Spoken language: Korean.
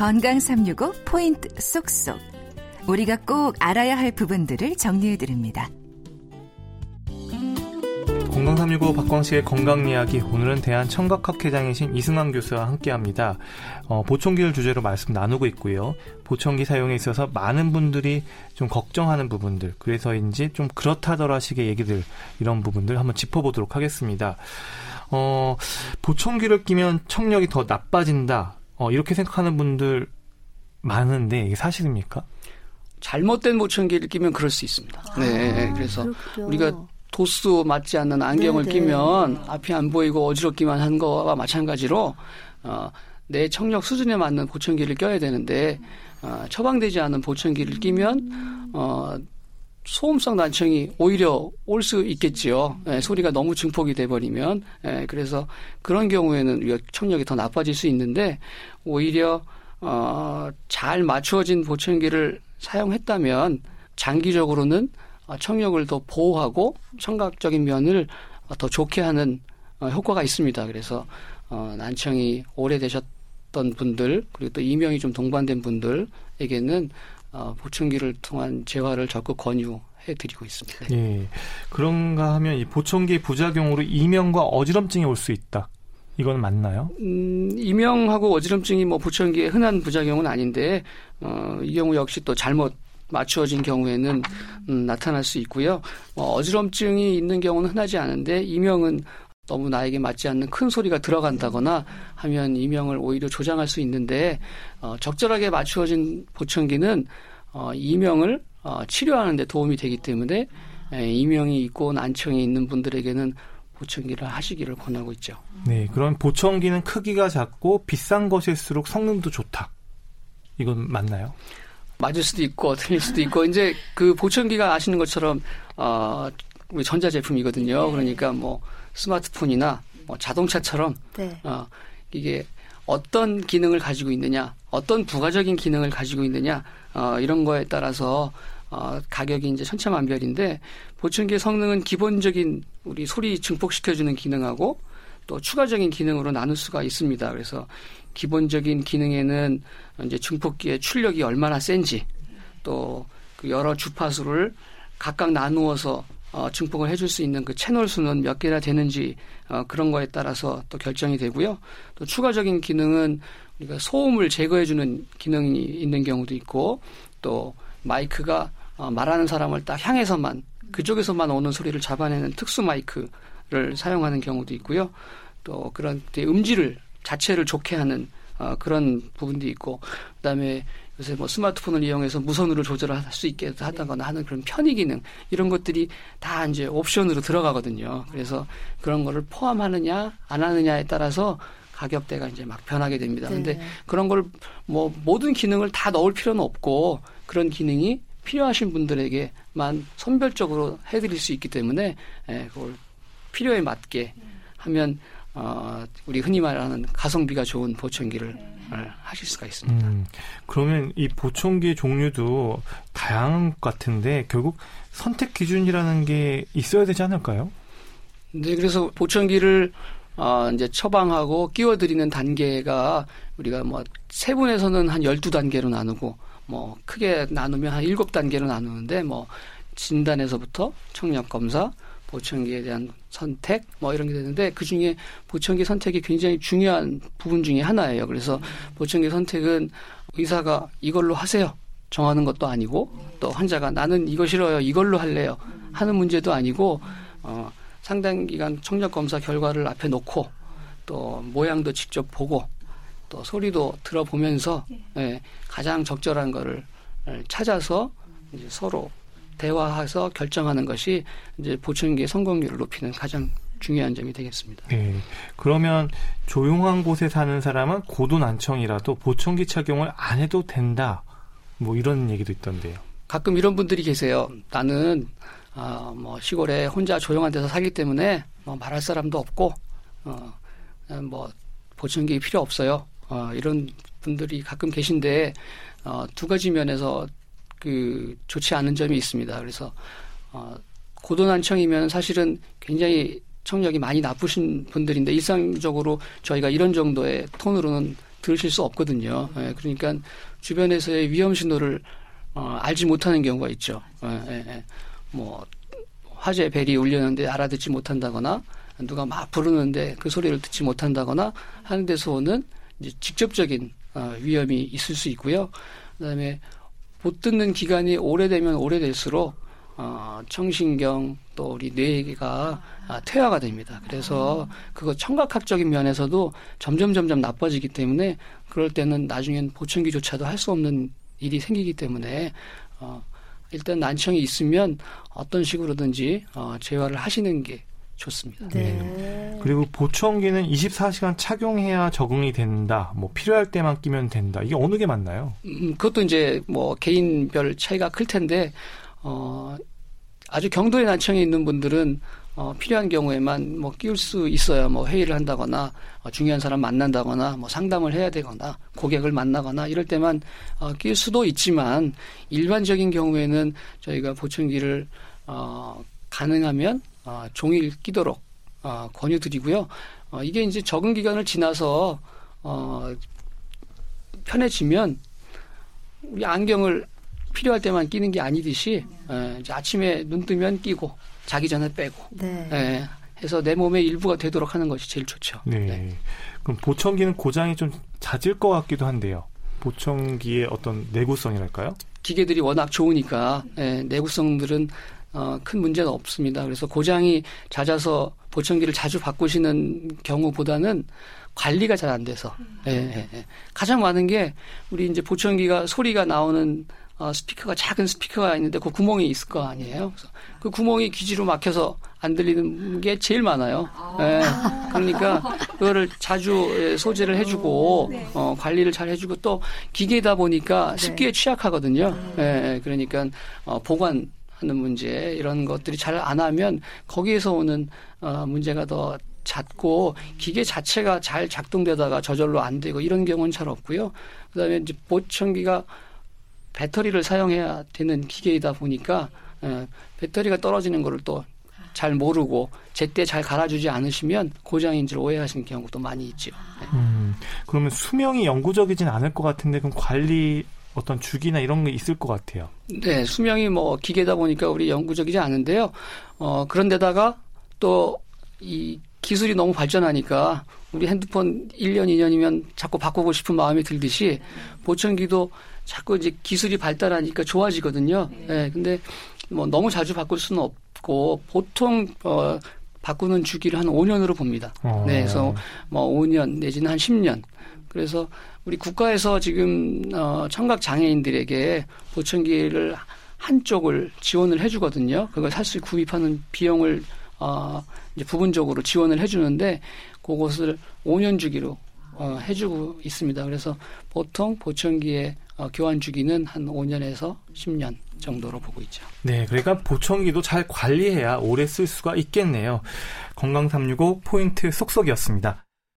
건강 365 포인트 쏙쏙. 우리가 꼭 알아야 할 부분들을 정리해 드립니다. 건강 365 박광식의 건강 이야기 오늘은 대한 청각학회장이신 이승환 교수와 함께합니다. 어, 보청기를 주제로 말씀 나누고 있고요. 보청기 사용에 있어서 많은 분들이 좀 걱정하는 부분들 그래서인지 좀 그렇다더라 식의 얘기들 이런 부분들 한번 짚어보도록 하겠습니다. 어, 보청기를 끼면 청력이 더 나빠진다. 어, 이렇게 생각하는 분들 많은데 이게 사실입니까? 잘못된 보청기를 끼면 그럴 수 있습니다. 아, 네, 그래서 그렇군요. 우리가 도수 맞지 않는 안경을 네네. 끼면 앞이 안 보이고 어지럽기만 한 거와 마찬가지로 어, 내 청력 수준에 맞는 보청기를 껴야 되는데 어, 처방되지 않은 보청기를 끼면 어, 소음성 난청이 오히려 올 수 있겠지요. 예, 소리가 너무 증폭이 돼버리면 예, 그래서 그런 경우에는 청력이 더 나빠질 수 있는데 오히려 어, 잘 맞추어진 보청기를 사용했다면 장기적으로는 청력을 더 보호하고 청각적인 면을 더 좋게 하는 어, 효과가 있습니다. 그래서 어, 난청이 오래되셨던 분들 그리고 또 이명이 좀 동반된 분들에게는 어, 보청기를 통한 재활을 적극 권유 해 드리고 있습니다. 예. 그런가 하면 이 보청기의 부작용으로 이명과 어지럼증이 올 수 있다. 이건 맞나요? 음, 이명하고 어지럼증이 뭐 보청기의 흔한 부작용은 아닌데 어, 이 경우 역시 또 잘못 맞추어진 경우에는 음, 나타날 수 있고요. 뭐 어지럼증이 있는 경우는 흔하지 않은데 이명은 너무 나에게 맞지 않는 큰 소리가 들어간다거나 하면 이명을 오히려 조장할 수 있는데 어, 적절하게 맞추어진 보청기는 어, 이명을 어, 치료하는 데 도움이 되기 때문에 에, 이명이 있고 난청이 있는 분들에게는 보청기를 하시기를 권하고 있죠. 네, 그럼 보청기는 크기가 작고 비싼 것일수록 성능도 좋다. 이건 맞나요? 맞을 수도 있고 틀릴 수도 있고 이제 그 보청기가 아시는 것처럼 어 우리 전자 제품이거든요. 네. 그러니까 뭐 스마트폰이나 뭐 자동차처럼 네. 어 이게 어떤 기능을 가지고 있느냐, 어떤 부가적인 기능을 가지고 있느냐 어 이런 거에 따라서 어, 가격이 이제 천차만별인데 보청기의 성능은 기본적인 우리 소리 증폭시켜주는 기능하고 또 추가적인 기능으로 나눌 수가 있습니다. 그래서 기본적인 기능에는 이제 증폭기의 출력이 얼마나 센지 또 그 여러 주파수를 각각 나누어서 어, 증폭을 해줄 수 있는 그 채널 수는 몇 개나 되는지 어, 그런 거에 따라서 또 결정이 되고요. 또 추가적인 기능은 우리가 소음을 제거해주는 기능이 있는 경우도 있고 또 마이크가 어, 말하는 사람을 딱 향해서만 그쪽에서만 오는 소리를 잡아내는 특수 마이크를 사용하는 경우도 있고요. 또 그런 음질을 자체를 좋게 하는 어, 그런 부분도 있고 그다음에 요새 뭐 스마트폰을 이용해서 무선으로 조절할 수 있게 하다거나 하는 그런 편의 기능 이런 것들이 다 이제 옵션으로 들어가거든요. 그래서 그런 거를 포함하느냐 안 하느냐에 따라서 가격대가 이제 막 변하게 됩니다. 네. 근데 그런 걸 뭐 모든 기능을 다 넣을 필요는 없고 그런 기능이 필요하신 분들에게만 선별적으로 해드릴 수 있기 때문에 예, 그걸 필요에 맞게 하면 어, 우리 흔히 말하는 가성비가 좋은 보청기를 하실 수가 있습니다. 음, 그러면 이 보청기 종류도 다양한 것 같은데 결국 선택 기준이라는 게 있어야 되지 않을까요? 네, 그래서 보청기를 어, 이제 처방하고 끼워드리는 단계가 우리가 뭐 세분에서는 한 열두 단계로 나누고 뭐 크게 나누면 한 일곱 단계로 나누는데 뭐 진단에서부터 청력 검사, 보청기에 대한 선택 뭐 이런 게 되는데 그 중에 보청기 선택이 굉장히 중요한 부분 중에 하나예요. 그래서 보청기 선택은 의사가 이걸로 하세요. 정하는 것도 아니고 또 환자가 나는 이거 싫어요. 이걸로 할래요. 하는 문제도 아니고 어 상당 기간 청력 검사 결과를 앞에 놓고 또 모양도 직접 보고 또 소리도 들어보면서 예, 가장 적절한 거를 찾아서 이제 서로 대화해서 결정하는 것이 이제 보청기의 성공률을 높이는 가장 중요한 점이 되겠습니다. 네. 그러면 조용한 곳에 사는 사람은 고도 난청이라도 보청기 착용을 안 해도 된다. 뭐 이런 얘기도 있던데요. 가끔 이런 분들이 계세요. 나는 어, 뭐 시골에 혼자 조용한 데서 살기 때문에 뭐 말할 사람도 없고 어, 뭐 보청기 필요 없어요. 어, 이런 분들이 가끔 계신데 어, 두 가지 면에서 그 좋지 않은 점이 있습니다. 그래서 어, 고도난청이면 사실은 굉장히 청력이 많이 나쁘신 분들인데 일상적으로 저희가 이런 정도의 톤으로는 들으실 수 없거든요. 예, 그러니까 주변에서의 위험 신호를 어, 알지 못하는 경우가 있죠. 예, 예, 예. 뭐 화재 벨이 울렸는데 알아듣지 못한다거나 누가 막 부르는데 그 소리를 듣지 못한다거나 하는 데서 오는 이제 직접적인 어, 위험이 있을 수 있고요. 그다음에 못 듣는 기간이 오래되면 오래될수록 어, 청신경 또 우리 뇌가 아, 퇴화가 됩니다. 그래서 그거 청각학적인 면에서도 점점 점점 나빠지기 때문에 그럴 때는 나중엔 보청기조차도 할 수 없는 일이 생기기 때문에 어, 일단 난청이 있으면 어떤 식으로든지 어, 재활을 하시는 게 좋습니다. 네. 네. 그리고 보청기는 24시간 착용해야 적응이 된다. 뭐 필요할 때만 끼면 된다. 이게 어느 게 맞나요? 음, 그것도 이제 뭐 개인별 차이가 클 텐데 어 아주 경도의 난청이 있는 분들은 어, 필요한 경우에만 뭐 끼울 수 있어요. 뭐 회의를 한다거나 어, 중요한 사람 만난다거나 뭐 상담을 해야 되거나 고객을 만나거나 이럴 때만 어, 끼울 수도 있지만 일반적인 경우에는 저희가 보청기를 어, 가능하면 어, 종일 끼도록 어, 권유드리고요. 어, 이게 이제 적응 기간을 지나서 어, 편해지면 우리 안경을 필요할 때만 끼는 게 아니듯이 예, 이제 아침에 눈 뜨면 끼고 자기 전에 빼고 네. 예, 해서 내 몸의 일부가 되도록 하는 것이 제일 좋죠. 네. 네. 그럼 보청기는 고장이 좀 잦을 것 같기도 한데요. 보청기의 어떤 내구성이랄까요? 기계들이 워낙 좋으니까 예, 내구성들은 어, 큰 문제는 없습니다. 그래서 고장이 잦아서 보청기를 자주 바꾸시는 경우보다는 관리가 잘 안 돼서 예, 예, 예. 가장 많은 게 우리 이제 보청기가 소리가 나오는 어, 스피커가 작은 스피커가 있는데 그 구멍이 있을 거 아니에요. 그래서 그 구멍이 귀지로 막혀서 안 들리는 게 제일 많아요. 예. 그러니까 그거를 자주 예, 소재를 해주고 네. 어, 관리를 잘 해주고 또 기계다 보니까 습기에 네. 취약하거든요. 예, 예. 그러니까 어, 보관 하는 문제 이런 것들이 잘 안 하면 거기에서 오는 어, 문제가 더 잦고 기계 자체가 잘 작동되다가 저절로 안 되고 이런 경우는 잘 없고요. 그다음에 이제 보청기가 배터리를 사용해야 되는 기계이다 보니까 어, 배터리가 떨어지는 거를 또 잘 모르고 제때 잘 갈아주지 않으시면 고장인 줄 오해하시는 경우도 많이 있죠. 네. 음, 그러면 수명이 영구적이진 않을 것 같은데 그럼 관리 어떤 주기나 이런 게 있을 것 같아요. 네, 수명이 뭐 기계다 보니까 우리 영구적이지 않은데요. 어, 그런데다가 또 이 기술이 너무 발전하니까 우리 핸드폰 1년, 2년이면 자꾸 바꾸고 싶은 마음이 들듯이 보청기도 자꾸 이제 기술이 발달하니까 좋아지거든요. 예. 네, 근데 뭐 너무 자주 바꿀 수는 없고 보통 어 바꾸는 주기를 한 5년으로 봅니다. 어. 네, 그래서 뭐 5년 내지는 한 10년. 그래서 우리 국가에서 지금 어 청각 장애인들에게 보청기를 한쪽을 지원을 해주거든요. 그걸 살수 구입하는 비용을 어 이제 부분적으로 지원을 해주는데 그것을 5년 주기로 어, 해주고 있습니다. 그래서 보통 보청기의 어, 교환 주기는 한 5년에서 10년 정도로 보고 있죠. 네, 그러니까 보청기도 잘 관리해야 오래 쓸 수가 있겠네요. 건강365 포인트 속속이었습니다.